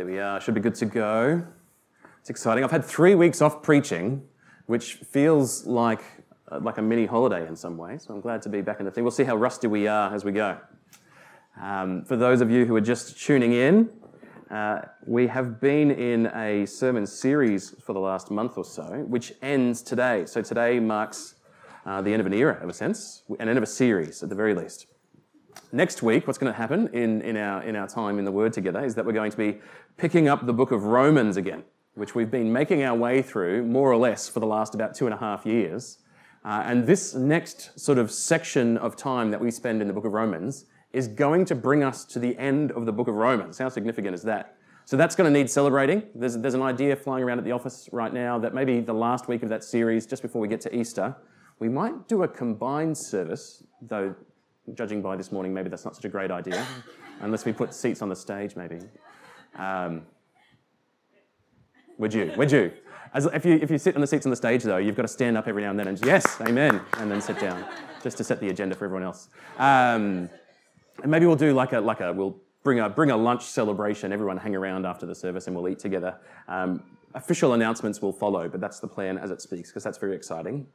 There we are. Should be good to go. It's exciting. I've had three weeks off preaching, which feels like uh, like a mini holiday in some way. So I'm glad to be back in the thing. We'll see how rusty we are as we go. Um, for those of you who are just tuning in, uh, we have been in a sermon series for the last month or so, which ends today. So today marks uh, the end of an era, of a sense, an end of a series at the very least. Next week, what's going to happen in, in, our, in our time in the Word together is that we're going to be picking up the book of Romans again, which we've been making our way through more or less for the last about two and a half years. Uh, and this next sort of section of time that we spend in the book of Romans is going to bring us to the end of the book of Romans. How significant is that? So that's going to need celebrating. There's, there's an idea flying around at the office right now that maybe the last week of that series, just before we get to Easter, we might do a combined service, though judging by this morning, maybe that's not such a great idea, unless we put seats on the stage, maybe. Um, would you? Would you? As, if you? If you sit on the seats on the stage, though, you've got to stand up every now and then and yes, amen, and then sit down, just to set the agenda for everyone else. Um, and maybe we'll do like a like a we'll bring a bring a lunch celebration. Everyone hang around after the service and we'll eat together. Um, official announcements will follow, but that's the plan as it speaks because that's very exciting.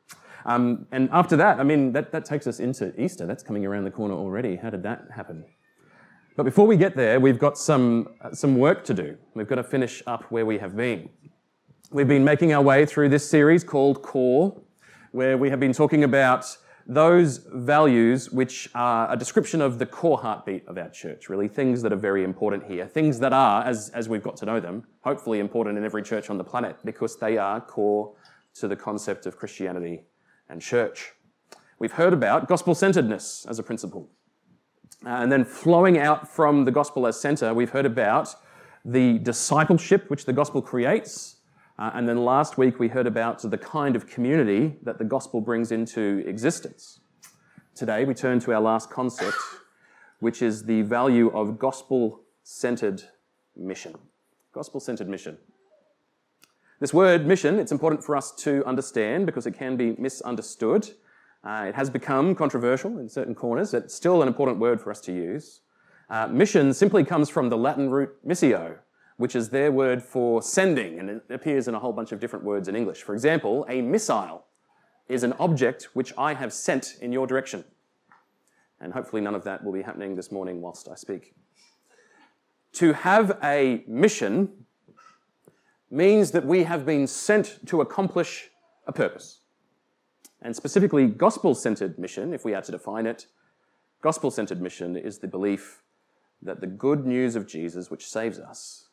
Um, and after that, I mean, that, that takes us into Easter. That's coming around the corner already. How did that happen? But before we get there, we've got some, uh, some work to do. We've got to finish up where we have been. We've been making our way through this series called Core, where we have been talking about those values which are a description of the core heartbeat of our church, really, things that are very important here, things that are, as, as we've got to know them, hopefully important in every church on the planet because they are core to the concept of Christianity and church. We've heard about gospel centeredness as a principle. And then flowing out from the gospel as center, we've heard about the discipleship which the gospel creates. Uh, and then last week we heard about the kind of community that the gospel brings into existence. Today we turn to our last concept, which is the value of gospel centered mission. Gospel centered mission. This word mission, it's important for us to understand because it can be misunderstood. Uh, it has become controversial in certain corners. It's still an important word for us to use. Uh, mission simply comes from the Latin root missio, which is their word for sending, and it appears in a whole bunch of different words in English. For example, a missile is an object which I have sent in your direction. And hopefully, none of that will be happening this morning whilst I speak. To have a mission means that we have been sent to accomplish a purpose. And specifically, gospel centered mission, if we are to define it, gospel centered mission is the belief that the good news of Jesus, which saves us,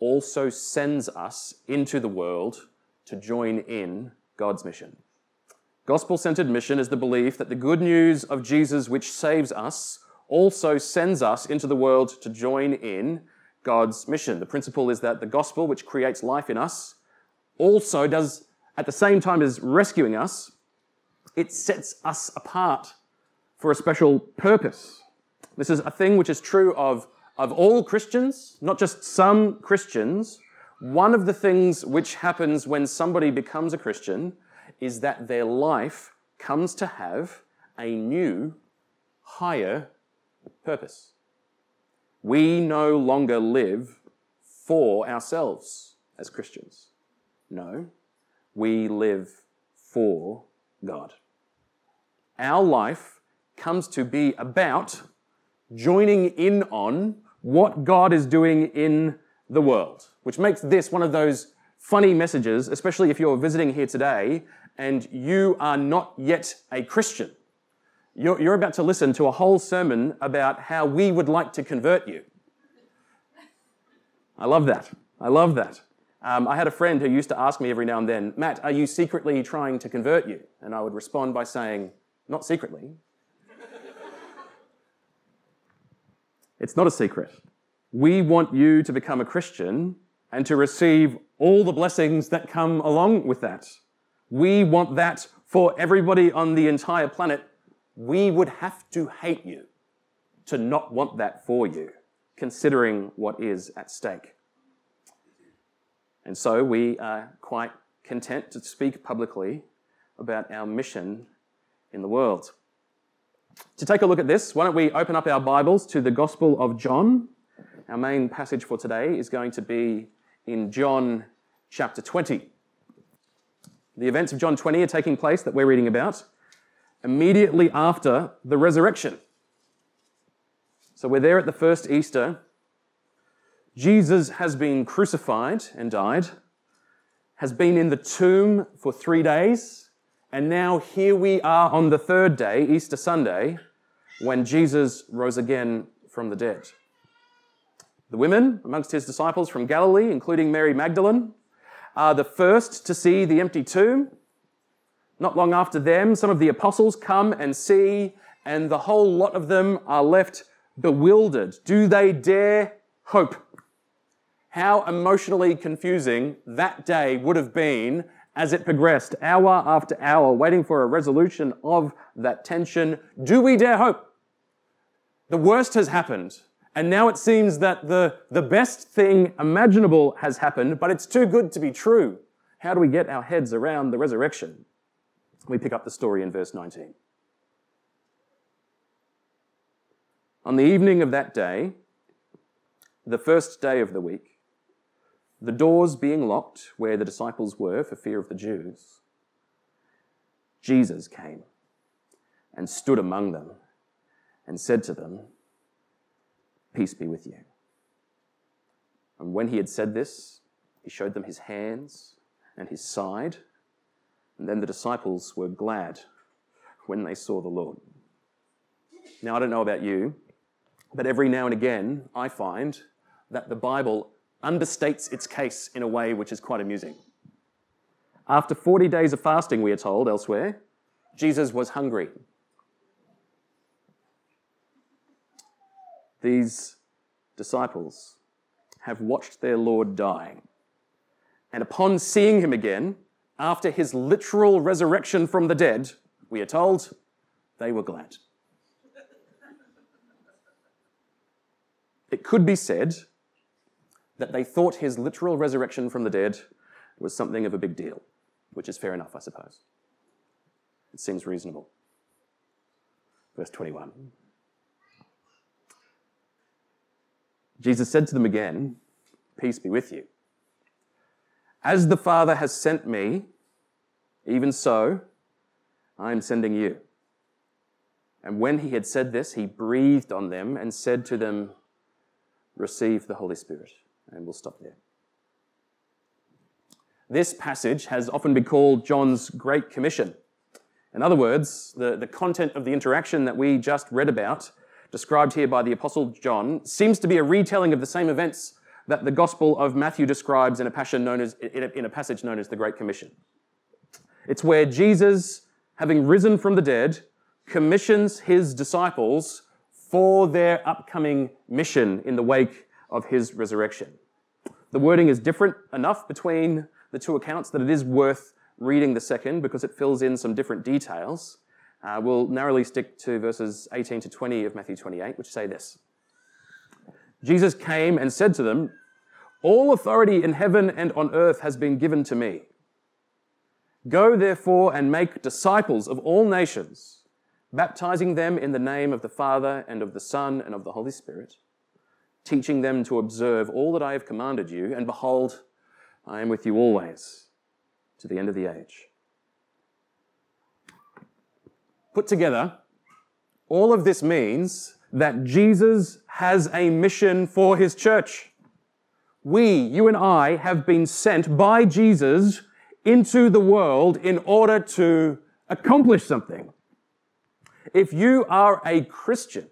also sends us into the world to join in God's mission. Gospel centered mission is the belief that the good news of Jesus, which saves us, also sends us into the world to join in God's mission. The principle is that the gospel, which creates life in us, also does, at the same time as rescuing us, it sets us apart for a special purpose. This is a thing which is true of, of all Christians, not just some Christians. One of the things which happens when somebody becomes a Christian is that their life comes to have a new, higher purpose. We no longer live for ourselves as Christians. No, we live for God. Our life comes to be about joining in on what God is doing in the world, which makes this one of those funny messages, especially if you're visiting here today and you are not yet a Christian. You're, you're about to listen to a whole sermon about how we would like to convert you. I love that. I love that. Um, I had a friend who used to ask me every now and then, Matt, are you secretly trying to convert you? And I would respond by saying, not secretly. It's not a secret. We want you to become a Christian and to receive all the blessings that come along with that. We want that for everybody on the entire planet we would have to hate you to not want that for you, considering what is at stake. And so we are quite content to speak publicly about our mission in the world. To take a look at this, why don't we open up our Bibles to the Gospel of John, our main passage for today is going to be in John chapter 20. The events of John 20 are taking place that we're reading about immediately after the resurrection. So we're there at the first Easter. Jesus has been crucified and died, has been in the tomb for three days, and now here we are on the third day, Easter Sunday, when Jesus rose again from the dead. The women amongst his disciples from Galilee, including Mary Magdalene, are the first to see the empty tomb. Not long after them, some of the apostles come and see, and the whole lot of them are left bewildered. Do they dare hope? How emotionally confusing that day would have been as it progressed, hour after hour, waiting for a resolution of that tension. Do we dare hope? The worst has happened. And now it seems that the, the best thing imaginable has happened, but it's too good to be true. How do we get our heads around the resurrection? We pick up the story in verse 19. On the evening of that day, the first day of the week, the doors being locked where the disciples were for fear of the Jews, Jesus came and stood among them and said to them, Peace be with you. And when he had said this, he showed them his hands and his side. And then the disciples were glad when they saw the Lord. Now, I don't know about you, but every now and again I find that the Bible understates its case in a way which is quite amusing. After 40 days of fasting, we are told elsewhere, Jesus was hungry. These disciples have watched their Lord die. And upon seeing him again, after his literal resurrection from the dead, we are told they were glad. It could be said that they thought his literal resurrection from the dead was something of a big deal, which is fair enough, I suppose. It seems reasonable. Verse 21. Jesus said to them again, Peace be with you. As the Father has sent me, even so, I am sending you. And when he had said this, he breathed on them and said to them, Receive the Holy Spirit. And we'll stop there. This passage has often been called John's Great Commission. In other words, the, the content of the interaction that we just read about described here by the Apostle John, seems to be a retelling of the same events that the Gospel of Matthew describes in a, passage known as, in a passage known as the Great Commission. It's where Jesus, having risen from the dead, commissions his disciples for their upcoming mission in the wake of his resurrection. The wording is different enough between the two accounts that it is worth reading the second because it fills in some different details. Uh, we'll narrowly stick to verses 18 to 20 of Matthew 28, which say this Jesus came and said to them, All authority in heaven and on earth has been given to me. Go therefore and make disciples of all nations, baptizing them in the name of the Father and of the Son and of the Holy Spirit, teaching them to observe all that I have commanded you, and behold, I am with you always to the end of the age put together, all of this means that Jesus has a mission for his church. We, you and I, have been sent by Jesus into the world in order to accomplish something. If you are a Christian,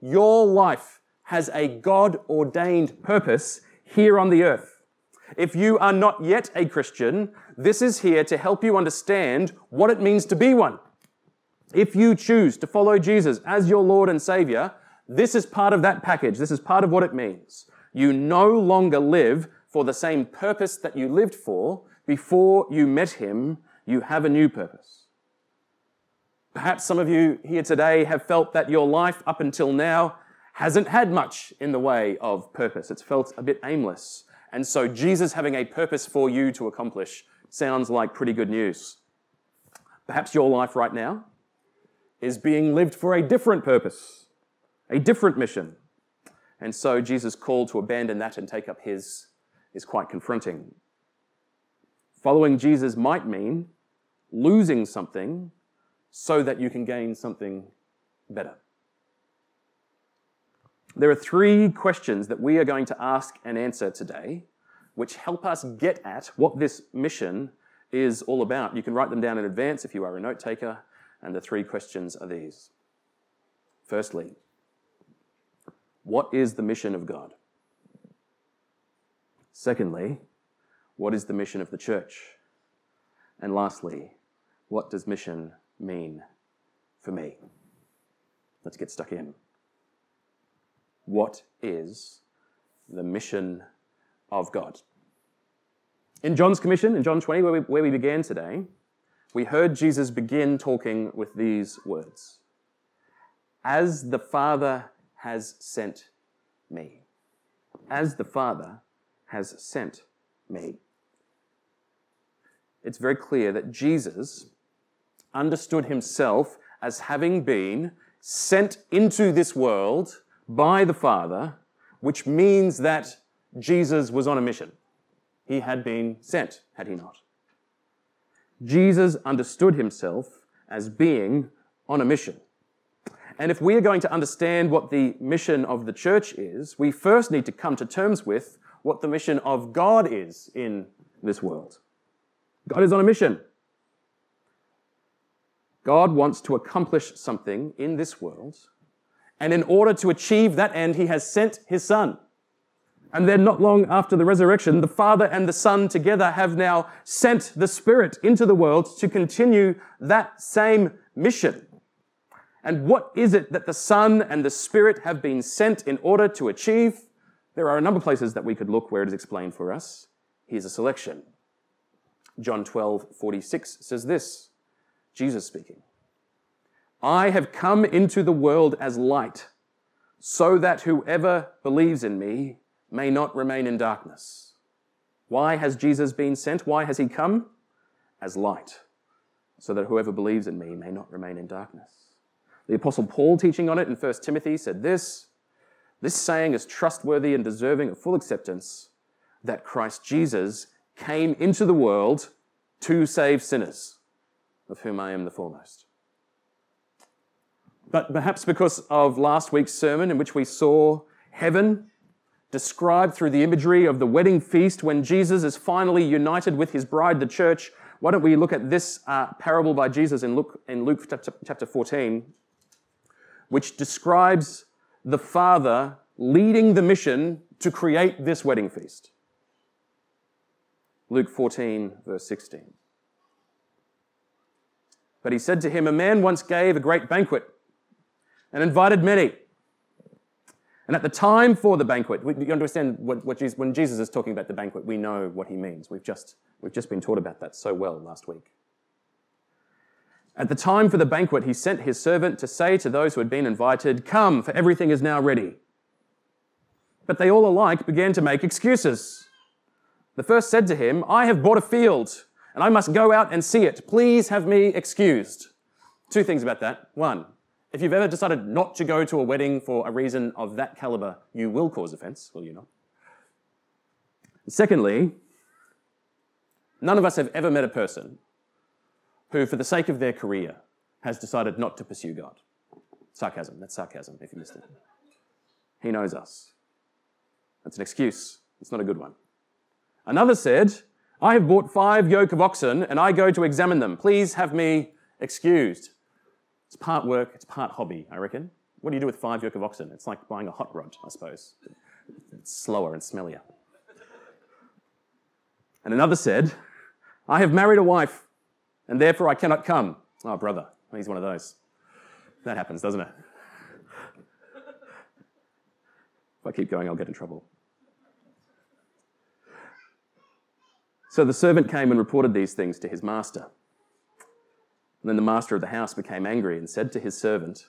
your life has a God ordained purpose here on the earth. If you are not yet a Christian, this is here to help you understand what it means to be one. If you choose to follow Jesus as your Lord and Savior, this is part of that package. This is part of what it means. You no longer live for the same purpose that you lived for before you met Him. You have a new purpose. Perhaps some of you here today have felt that your life up until now hasn't had much in the way of purpose. It's felt a bit aimless. And so Jesus having a purpose for you to accomplish sounds like pretty good news. Perhaps your life right now is being lived for a different purpose, a different mission. And so Jesus' call to abandon that and take up his is quite confronting. Following Jesus might mean losing something so that you can gain something better. There are three questions that we are going to ask and answer today, which help us get at what this mission is all about. You can write them down in advance if you are a note taker, and the three questions are these. Firstly, what is the mission of God? Secondly, what is the mission of the church? And lastly, what does mission mean for me? Let's get stuck in. What is the mission of God? In John's commission, in John 20, where we, where we began today, we heard Jesus begin talking with these words As the Father has sent me. As the Father has sent me. It's very clear that Jesus understood himself as having been sent into this world by the Father, which means that Jesus was on a mission. He had been sent, had he not? Jesus understood himself as being on a mission. And if we are going to understand what the mission of the church is, we first need to come to terms with what the mission of God is in this world. God is on a mission. God wants to accomplish something in this world, and in order to achieve that end, He has sent His Son. And then, not long after the resurrection, the Father and the Son together have now sent the Spirit into the world to continue that same mission. And what is it that the Son and the Spirit have been sent in order to achieve? There are a number of places that we could look where it is explained for us. Here's a selection. John 12, 46 says this Jesus speaking. I have come into the world as light, so that whoever believes in me may not remain in darkness. Why has Jesus been sent? Why has he come? As light, so that whoever believes in me may not remain in darkness. The Apostle Paul, teaching on it in 1 Timothy, said this This saying is trustworthy and deserving of full acceptance that Christ Jesus came into the world to save sinners, of whom I am the foremost. But perhaps because of last week's sermon, in which we saw heaven described through the imagery of the wedding feast when Jesus is finally united with his bride, the church. Why don't we look at this uh, parable by Jesus in Luke, in Luke chapter 14, which describes the Father leading the mission to create this wedding feast. Luke 14, verse 16. But he said to him, A man once gave a great banquet and invited many. And at the time for the banquet, you understand what, Jesus, when Jesus is talking about the banquet, we know what he means. We've just, we've just been taught about that so well last week. At the time for the banquet, he sent his servant to say to those who had been invited, Come, for everything is now ready. But they all alike began to make excuses. The first said to him, I have bought a field, and I must go out and see it. Please have me excused. Two things about that. One, if you've ever decided not to go to a wedding for a reason of that caliber, you will cause offense, will you not? Secondly, none of us have ever met a person who, for the sake of their career, has decided not to pursue God. Sarcasm, that's sarcasm if you missed it. He knows us. That's an excuse. It's not a good one. Another said, I have bought five yoke of oxen and I go to examine them. Please have me excused. It's part work, it's part hobby, I reckon. What do you do with five yoke of oxen? It's like buying a hot rod, I suppose. It's slower and smellier. And another said, I have married a wife, and therefore I cannot come. Oh, brother, he's one of those. That happens, doesn't it? If I keep going, I'll get in trouble. So the servant came and reported these things to his master. And then the master of the house became angry and said to his servant,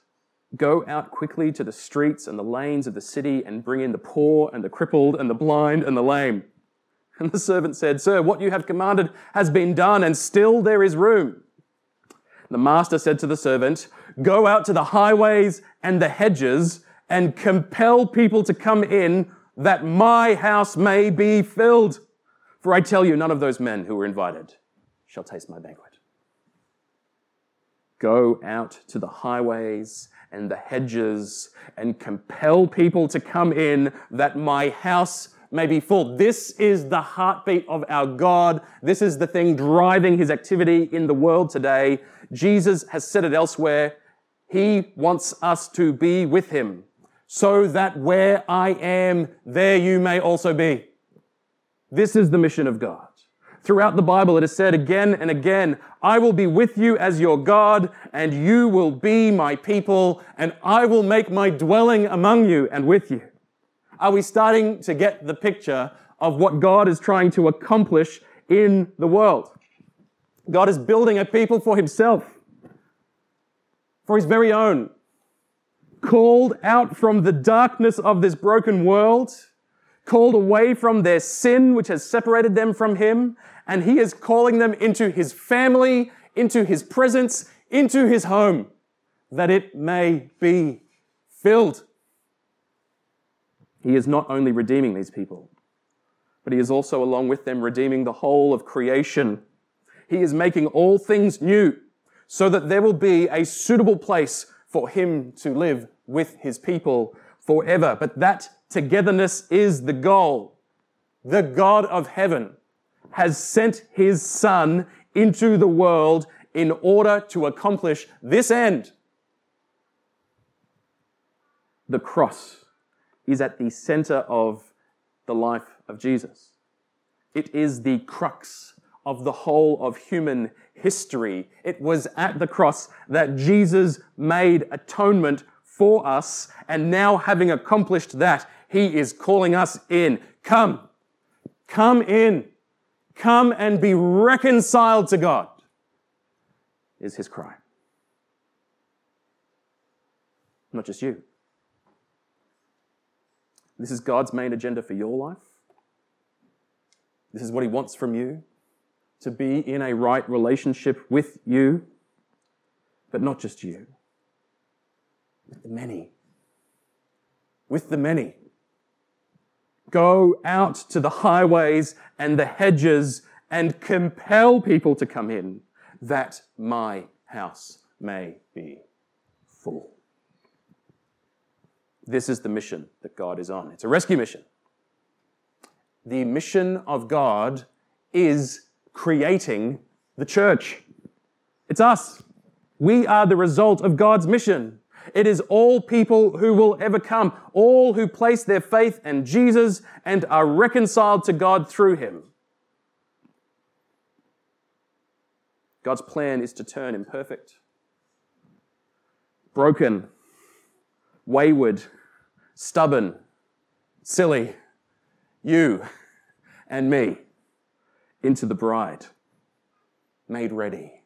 Go out quickly to the streets and the lanes of the city and bring in the poor and the crippled and the blind and the lame. And the servant said, Sir, what you have commanded has been done, and still there is room. The master said to the servant, Go out to the highways and the hedges and compel people to come in that my house may be filled. For I tell you, none of those men who were invited shall taste my banquet. Go out to the highways and the hedges and compel people to come in that my house may be full. This is the heartbeat of our God. This is the thing driving his activity in the world today. Jesus has said it elsewhere. He wants us to be with him so that where I am, there you may also be. This is the mission of God. Throughout the Bible, it is said again and again, I will be with you as your God, and you will be my people, and I will make my dwelling among you and with you. Are we starting to get the picture of what God is trying to accomplish in the world? God is building a people for himself, for his very own, called out from the darkness of this broken world called away from their sin, which has separated them from Him, and He is calling them into His family, into His presence, into His home, that it may be filled. He is not only redeeming these people, but He is also, along with them, redeeming the whole of creation. He is making all things new so that there will be a suitable place for Him to live with His people forever. But that togetherness is the goal. The God of heaven has sent his son into the world in order to accomplish this end. The cross is at the center of the life of Jesus. It is the crux of the whole of human history. It was at the cross that Jesus made atonement for us, and now having accomplished that, he is calling us in. Come, come in, come and be reconciled to God, is his cry. Not just you. This is God's main agenda for your life. This is what he wants from you to be in a right relationship with you, but not just you with the many. With the many. Go out to the highways and the hedges and compel people to come in that my house may be full. This is the mission that God is on. It's a rescue mission. The mission of God is creating the church. It's us. We are the result of God's mission. It is all people who will ever come, all who place their faith in Jesus and are reconciled to God through him. God's plan is to turn imperfect, broken, wayward, stubborn, silly, you and me into the bride, made ready,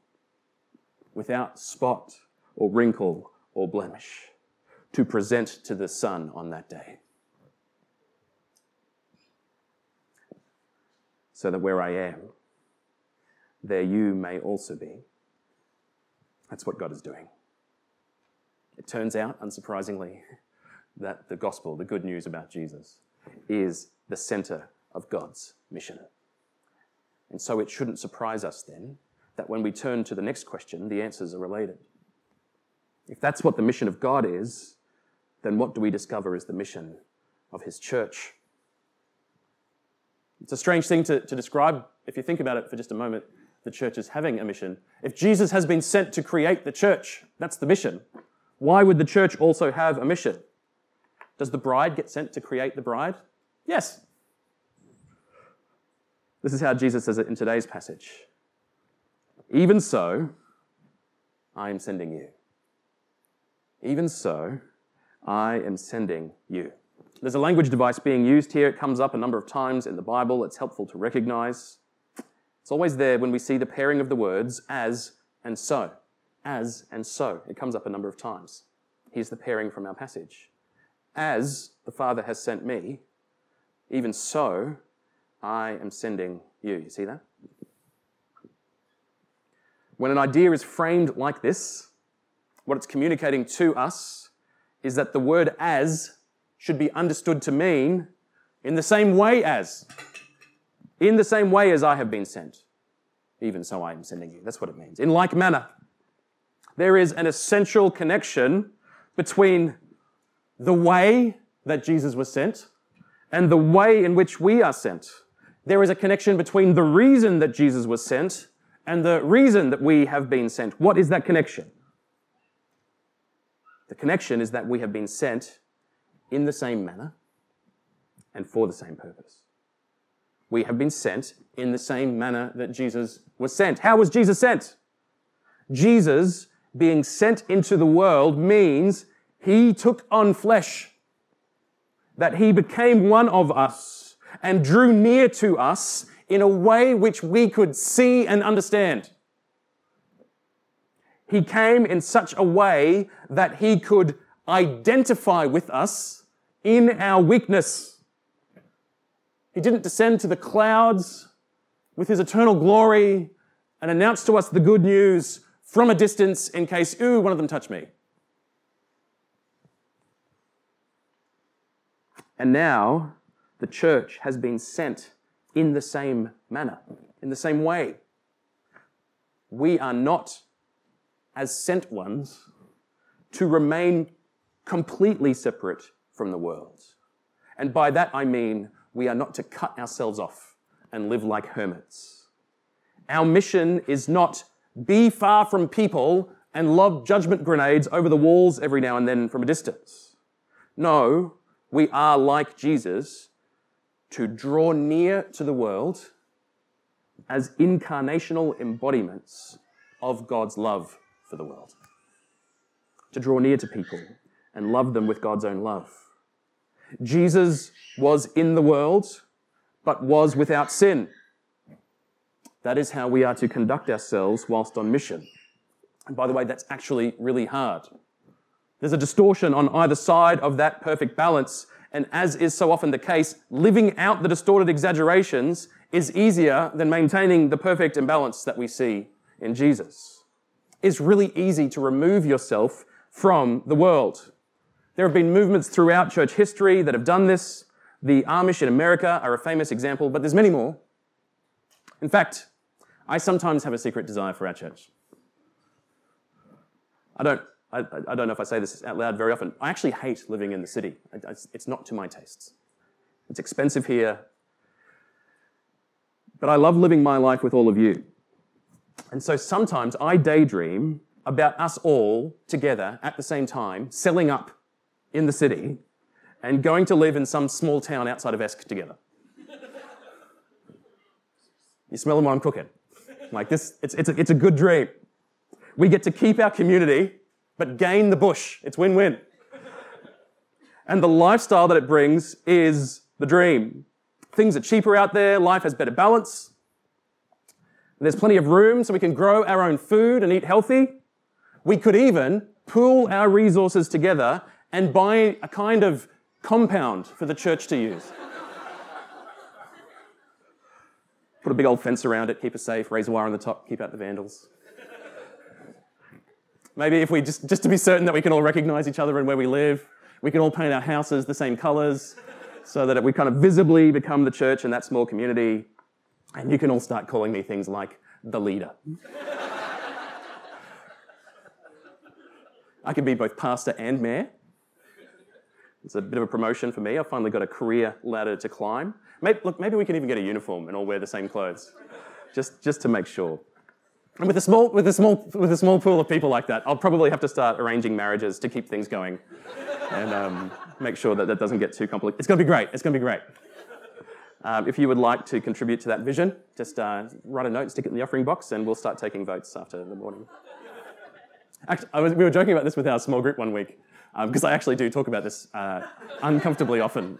without spot or wrinkle or blemish to present to the Son on that day. So that where I am, there you may also be. That's what God is doing. It turns out, unsurprisingly, that the gospel, the good news about Jesus, is the center of God's mission. And so it shouldn't surprise us then that when we turn to the next question, the answers are related. If that's what the mission of God is, then what do we discover is the mission of His church? It's a strange thing to, to describe, if you think about it for just a moment, the church is having a mission. If Jesus has been sent to create the church, that's the mission. Why would the church also have a mission? Does the bride get sent to create the bride? Yes. This is how Jesus says it in today's passage. Even so, I am sending you. Even so, I am sending you. There's a language device being used here. It comes up a number of times in the Bible. It's helpful to recognize. It's always there when we see the pairing of the words as and so. As and so. It comes up a number of times. Here's the pairing from our passage. As the Father has sent me, even so I am sending you. You see that? When an idea is framed like this, what it's communicating to us is that the word as should be understood to mean in the same way as. In the same way as I have been sent. Even so I am sending you. That's what it means. In like manner, there is an essential connection between the way that Jesus was sent and the way in which we are sent. There is a connection between the reason that Jesus was sent and the reason that we have been sent. What is that connection? The connection is that we have been sent in the same manner and for the same purpose. We have been sent in the same manner that Jesus was sent. How was Jesus sent? Jesus being sent into the world means he took on flesh, that he became one of us and drew near to us in a way which we could see and understand. He came in such a way that he could identify with us in our weakness. He didn't descend to the clouds with his eternal glory and announce to us the good news from a distance in case, ooh, one of them touched me. And now the church has been sent in the same manner, in the same way. We are not, as sent ones, to remain completely separate from the world. And by that I mean we are not to cut ourselves off and live like hermits. Our mission is not be far from people and lob judgment grenades over the walls every now and then from a distance. No, we are like Jesus to draw near to the world as incarnational embodiments of God's love for the world. To draw near to people and love them with God's own love. Jesus was in the world, but was without sin. That is how we are to conduct ourselves whilst on mission. And by the way, that's actually really hard. There's a distortion on either side of that perfect balance, and as is so often the case, living out the distorted exaggerations is easier than maintaining the perfect imbalance that we see in Jesus. It's really easy to remove yourself from the world. There have been movements throughout church history that have done this. The Amish in America are a famous example, but there's many more. In fact, I sometimes have a secret desire for our church. I don't, I, I don't know if I say this out loud very often. I actually hate living in the city. It's not to my tastes. It's expensive here. But I love living my life with all of you. And so sometimes I daydream about us all together at the same time, selling up in the city and going to live in some small town outside of Esk together. You smell what I'm cooking. Like this, it's, it's, a, it's a good dream. We get to keep our community, but gain the bush. It's win win. And the lifestyle that it brings is the dream. Things are cheaper out there, life has better balance. There's plenty of room so we can grow our own food and eat healthy. We could even pool our resources together and buy a kind of compound for the church to use. Put a big old fence around it, keep it safe, raise a wire on the top, keep out the vandals. Maybe if we just, just to be certain that we can all recognize each other and where we live, we can all paint our houses the same colors so that we kind of visibly become the church in that small community. And you can all start calling me things like the leader. I can be both pastor and mayor. It's a bit of a promotion for me. I've finally got a career ladder to climb. Maybe, look, maybe we can even get a uniform and all wear the same clothes, just, just to make sure. And with a, small, with, a small, with a small pool of people like that, I'll probably have to start arranging marriages to keep things going and um, make sure that that doesn't get too complicated. It's going to be great. It's going to be great. Um, if you would like to contribute to that vision, just uh, write a note, stick it in the offering box, and we'll start taking votes after the morning. Actually, was, we were joking about this with our small group one week because um, I actually do talk about this uh, uncomfortably often.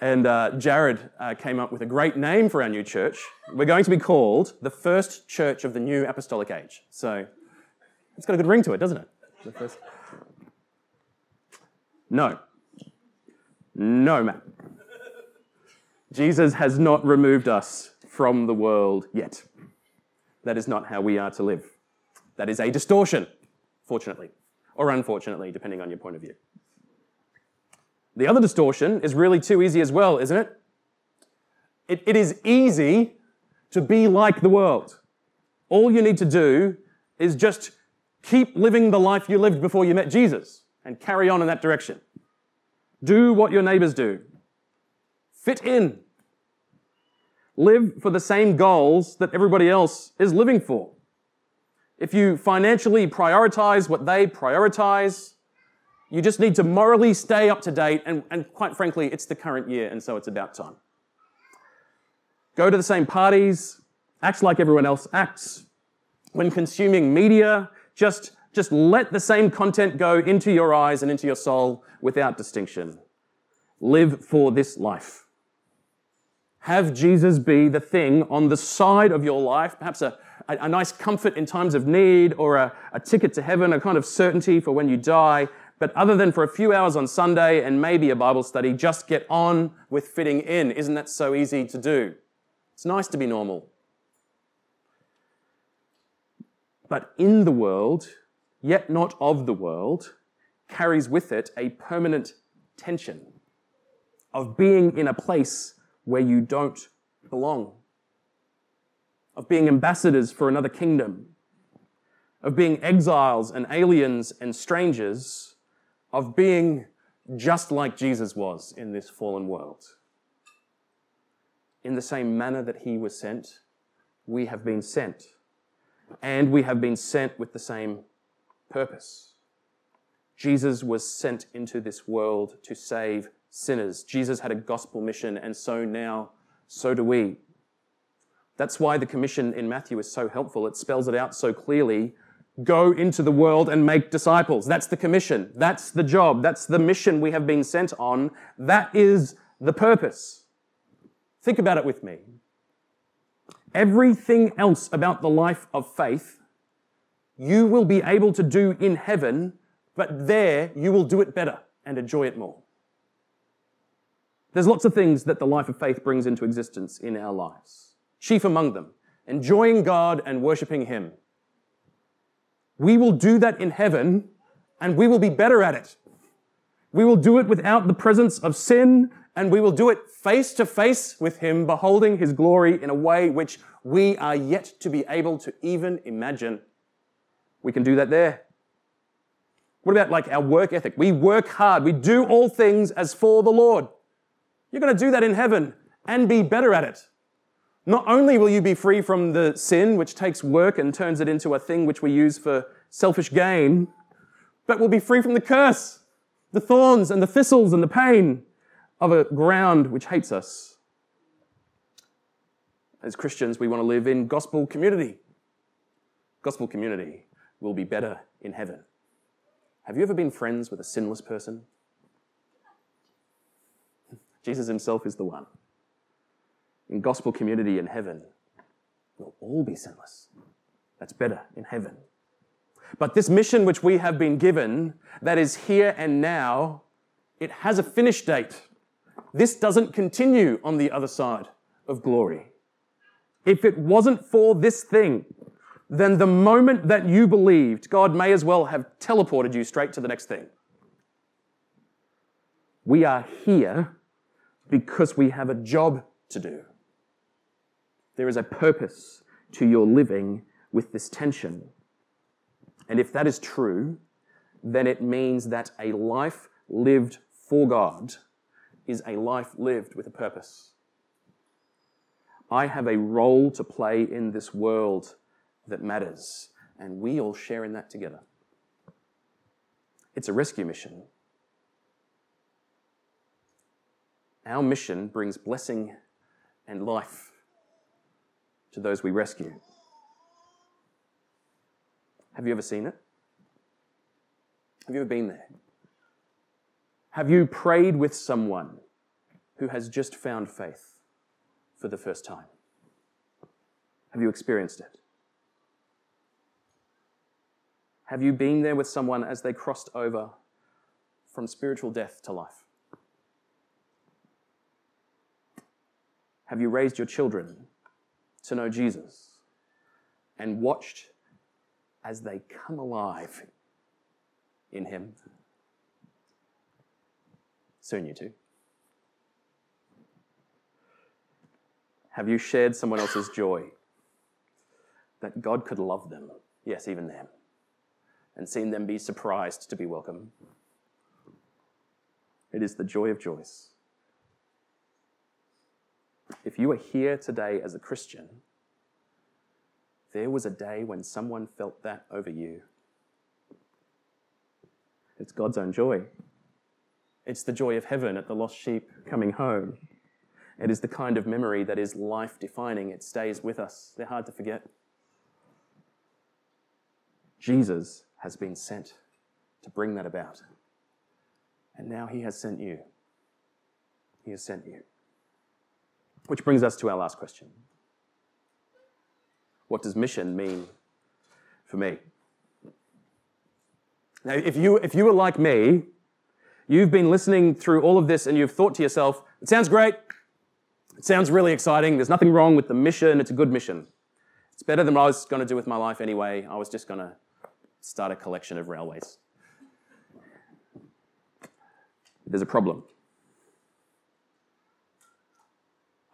And uh, Jared uh, came up with a great name for our new church. We're going to be called the First Church of the New Apostolic Age. So it's got a good ring to it, doesn't it? No. No, Matt. Jesus has not removed us from the world yet. That is not how we are to live. That is a distortion, fortunately or unfortunately, depending on your point of view. The other distortion is really too easy as well, isn't it? It, it is easy to be like the world. All you need to do is just keep living the life you lived before you met Jesus and carry on in that direction. Do what your neighbors do. Fit in. Live for the same goals that everybody else is living for. If you financially prioritize what they prioritize, you just need to morally stay up to date, and, and quite frankly, it's the current year, and so it's about time. Go to the same parties, act like everyone else acts. When consuming media, just, just let the same content go into your eyes and into your soul without distinction. Live for this life. Have Jesus be the thing on the side of your life, perhaps a, a, a nice comfort in times of need or a, a ticket to heaven, a kind of certainty for when you die, but other than for a few hours on Sunday and maybe a Bible study, just get on with fitting in. Isn't that so easy to do? It's nice to be normal. But in the world, yet not of the world, carries with it a permanent tension of being in a place where you don't belong, of being ambassadors for another kingdom, of being exiles and aliens and strangers of being just like Jesus was in this fallen world. In the same manner that he was sent, we have been sent. And we have been sent with the same purpose. Jesus was sent into this world to save sinners. Jesus had a gospel mission, and so now, so do we. That's why the commission in Matthew is so helpful. It spells it out so clearly Go into the world and make disciples. That's the commission. That's the job. That's the mission we have been sent on. That is the purpose. Think about it with me. Everything else about the life of faith, you will be able to do in heaven, but there you will do it better and enjoy it more. There's lots of things that the life of faith brings into existence in our lives. Chief among them, enjoying God and worshiping Him we will do that in heaven and we will be better at it. We will do it without the presence of sin and we will do it face to face with Him, beholding His glory in a way which we are yet to be able to even imagine. We can do that there. What about like our work ethic? We work hard. We do all things as for the Lord. You're going to do that in heaven and be better at it. Not only will you be free from the sin which takes work and turns it into a thing which we use for selfish gain, but we'll be free from the curse, the thorns and the thistles and the pain of a ground which hates us. As Christians, we want to live in gospel community. Gospel community will be better in heaven. Have you ever been friends with a sinless person? Jesus himself is the one in gospel community in heaven, we'll all be sinless. That's better in heaven. But this mission which we have been given, that is here and now, it has a finish date. This doesn't continue on the other side of glory. If it wasn't for this thing, then the moment that you believed, God may as well have teleported you straight to the next thing. We are here because we have a job to do. There is a purpose to your living with this tension. And if that is true, then it means that a life lived for God is a life lived with a purpose. I have a role to play in this world that matters, and we all share in that together. It's a rescue mission. Our mission brings blessing and life to those we rescue. Have you ever seen it? Have you ever been there? Have you prayed with someone who has just found faith for the first time? Have you experienced it? Have you been there with someone as they crossed over from spiritual death to life? Have you raised your children to know Jesus and watched as they come alive in Him? Soon you too. Have you shared someone else's joy? That God could love them, yes, even them, and seen them be surprised to be welcome? It is the joy of joys. If you are here today as a Christian, there was a day when someone felt that over you. It's God's own joy. It's the joy of heaven at the lost sheep coming home. It is the kind of memory that is life defining. It stays with us. They're hard to forget. Jesus has been sent to bring that about. And now he has sent you. He has sent you. Which brings us to our last question What does mission mean for me? Now, if you, if you were like me, you've been listening through all of this and you've thought to yourself, it sounds great. It sounds really exciting. There's nothing wrong with the mission. It's a good mission. It's better than what I was going to do with my life anyway. I was just going to start a collection of railways. There's a problem.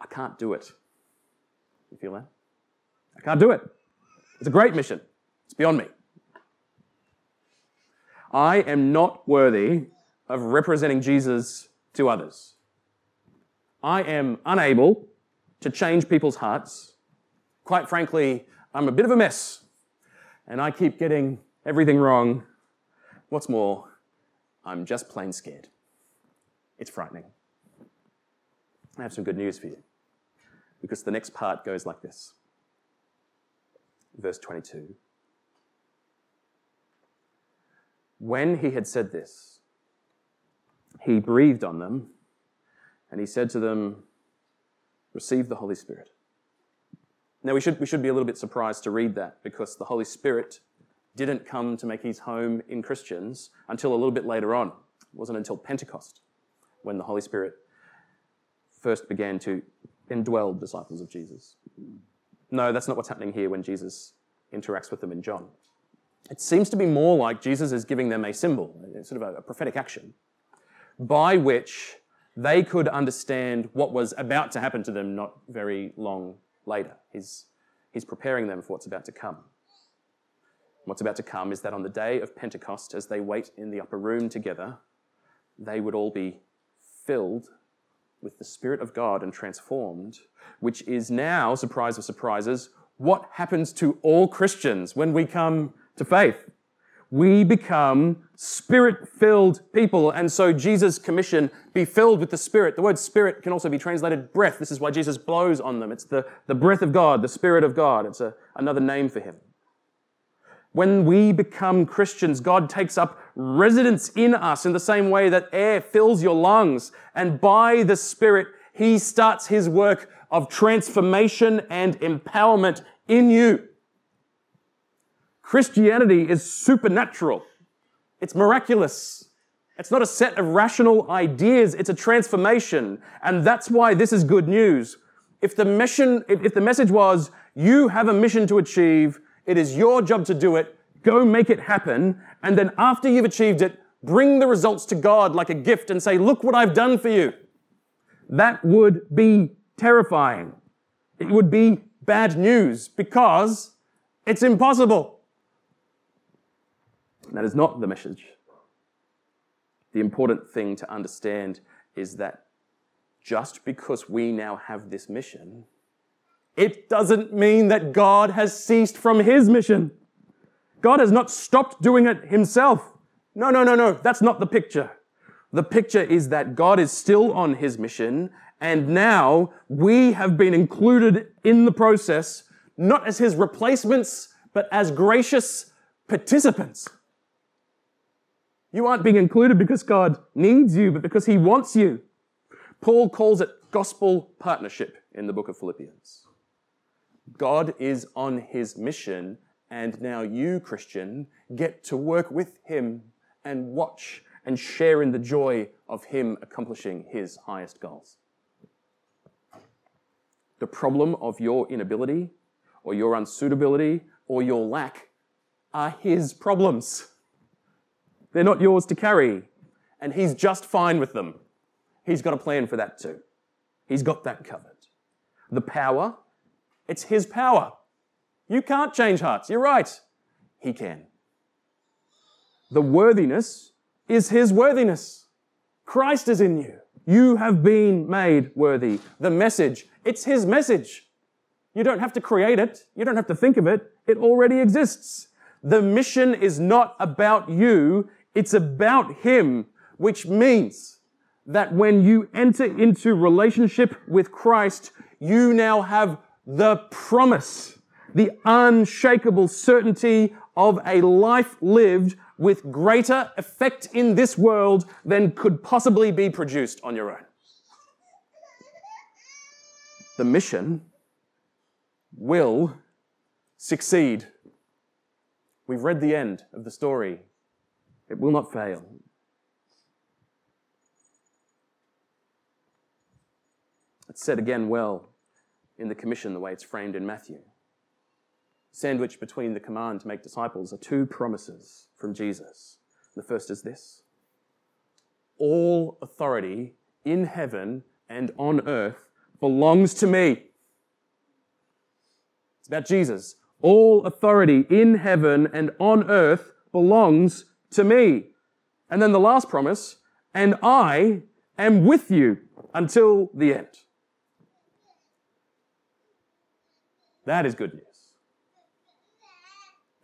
I can't do it. You feel that? I can't do it. It's a great mission. It's beyond me. I am not worthy of representing Jesus to others. I am unable to change people's hearts. Quite frankly, I'm a bit of a mess, and I keep getting everything wrong. What's more, I'm just plain scared. It's frightening. I have some good news for you because the next part goes like this. Verse 22. When he had said this, he breathed on them and he said to them, Receive the Holy Spirit. Now, we should, we should be a little bit surprised to read that because the Holy Spirit didn't come to make his home in Christians until a little bit later on. It wasn't until Pentecost when the Holy Spirit first began to indwell disciples of Jesus. No, that's not what's happening here when Jesus interacts with them in John. It seems to be more like Jesus is giving them a symbol, sort of a, prophetic action, by which they could understand what was about to happen to them not very long later. He's, he's preparing them for what's about to come. What's about to come is that on the day of Pentecost, as they wait in the upper room together, they would all be filled with the Spirit of God and transformed, which is now, surprise of surprises, what happens to all Christians when we come to faith. We become spirit filled people. And so Jesus' commission, be filled with the Spirit. The word Spirit can also be translated breath. This is why Jesus blows on them. It's the, the breath of God, the Spirit of God. It's a, another name for Him. When we become Christians, God takes up residence in us in the same way that air fills your lungs. And by the Spirit, He starts His work of transformation and empowerment in you. Christianity is supernatural. It's miraculous. It's not a set of rational ideas, it's a transformation. And that's why this is good news. If the mission, if the message was, you have a mission to achieve, it is your job to do it. Go make it happen. And then after you've achieved it, bring the results to God like a gift and say, look what I've done for you. That would be terrifying. It would be bad news because it's impossible. That is not the message. The important thing to understand is that just because we now have this mission it doesn't mean that God has ceased from his mission. God has not stopped doing it himself. No, no, no, no. That's not the picture. The picture is that God is still on his mission, and now we have been included in the process, not as his replacements, but as gracious participants. You aren't being included because God needs you, but because he wants you. Paul calls it gospel partnership in the book of Philippians. God is on his mission, and now you, Christian, get to work with him and watch and share in the joy of him accomplishing his highest goals. The problem of your inability or your unsuitability or your lack are his problems. They're not yours to carry. And He's just fine with them. He's got a plan for that too. He's got that covered. The power, it's His power. You can't change hearts. You're right. He can. The worthiness is His worthiness. Christ is in you. You have been made worthy. The message, it's His message. You don't have to create it. You don't have to think of it. It already exists. The mission is not about you. It's about Him, which means that when you enter into relationship with Christ, you now have the promise, the unshakable certainty of a life lived with greater effect in this world than could possibly be produced on your own. The mission will succeed. We've read the end of the story. It will not fail. It's said again well in the commission, the way it's framed in Matthew. Sandwiched between the command to make disciples are two promises from Jesus. The first is this All authority in heaven and on earth belongs to me. It's about Jesus. All authority in heaven and on earth belongs to me. And then the last promise, and I am with you until the end. That is good news.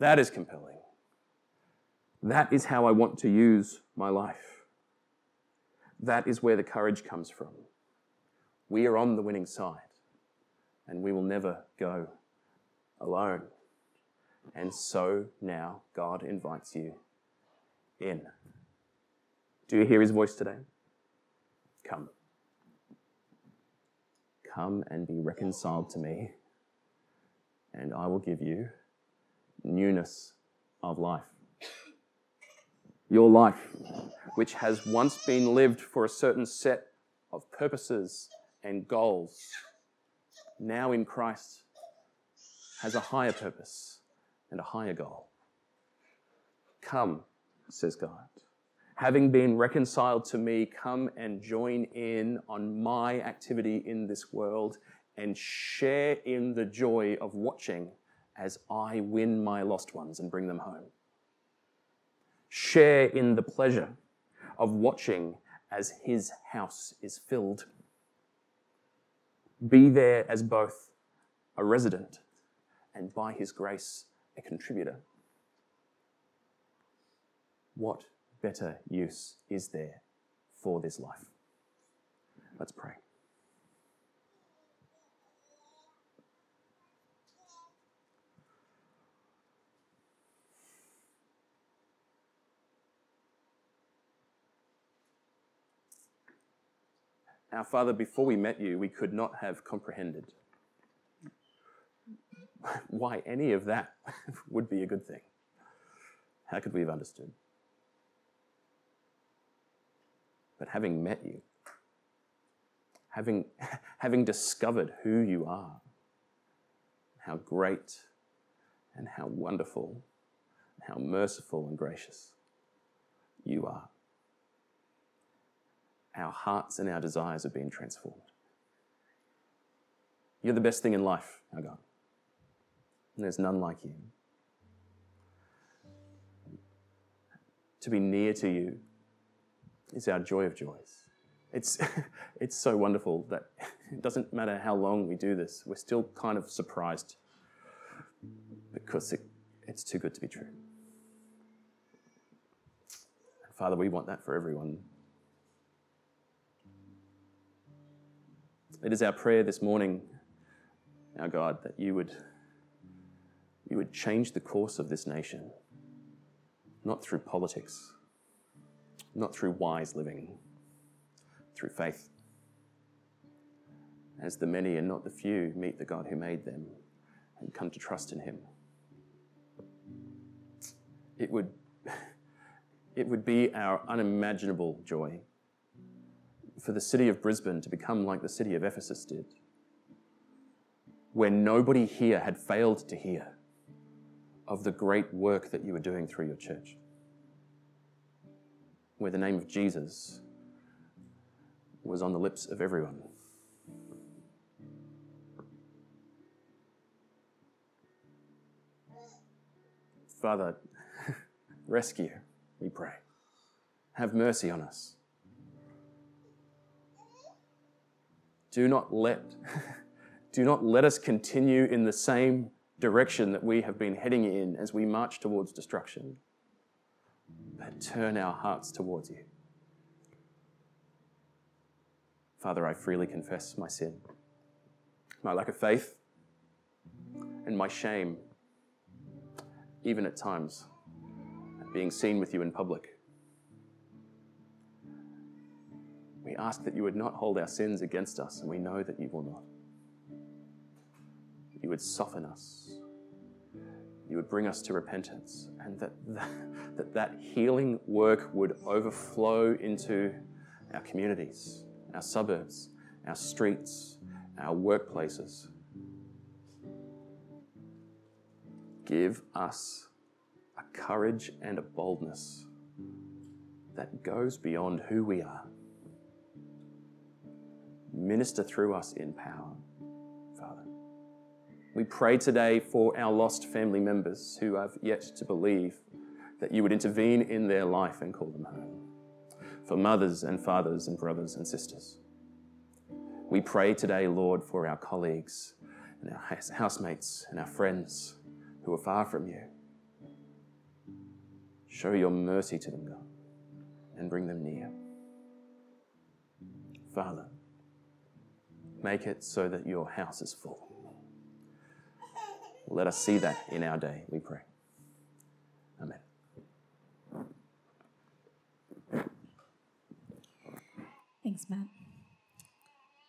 That is compelling. That is how I want to use my life. That is where the courage comes from. We are on the winning side, and we will never go alone. And so now God invites you in. Do you hear his voice today? Come. Come and be reconciled to me, and I will give you newness of life. Your life, which has once been lived for a certain set of purposes and goals, now in Christ has a higher purpose and a higher goal. Come, says God. Having been reconciled to me, come and join in on my activity in this world and share in the joy of watching as I win my lost ones and bring them home. Share in the pleasure of watching as his house is filled. Be there as both a resident and by his grace a contributor. What better use is there for this life? Let's pray. Our Father, before we met you, we could not have comprehended why any of that would be a good thing. How could we have understood? But having met you, having, having discovered who you are, how great and how wonderful, how merciful and gracious you are our hearts and our desires have been transformed. You're the best thing in life, our God. And there's none like you. To be near to you is our joy of joys. It's, it's so wonderful that it doesn't matter how long we do this, we're still kind of surprised because it, it's too good to be true. Father, we want that for everyone It is our prayer this morning, our God, that you would, you would change the course of this nation, not through politics, not through wise living, through faith. As the many and not the few meet the God who made them and come to trust in Him. It would, it would be our unimaginable joy for the city of Brisbane to become like the city of Ephesus did, where nobody here had failed to hear of the great work that you were doing through your church. where the name of Jesus was on the lips of everyone. Father, rescue, we pray. Have mercy on us. Do not let, do not let us continue in the same direction that we have been heading in as we march towards destruction, but turn our hearts towards you. Father, I freely confess my sin, my lack of faith, and my shame, even at times, being seen with you in public. We ask that you would not hold our sins against us, and we know that you will not. You would soften us. You would bring us to repentance, and that that, that healing work would overflow into our communities, our suburbs, our streets, our workplaces. Give us a courage and a boldness that goes beyond who we are minister through us in power, Father. We pray today for our lost family members who have yet to believe that you would intervene in their life and call them home. For mothers and fathers and brothers and sisters. We pray today, Lord, for our colleagues and our housemates and our friends who are far from you. Show your mercy to them, God, and bring them near. Father, Make it so that your house is full. Let us see that in our day, we pray. Amen. Thanks, Matt.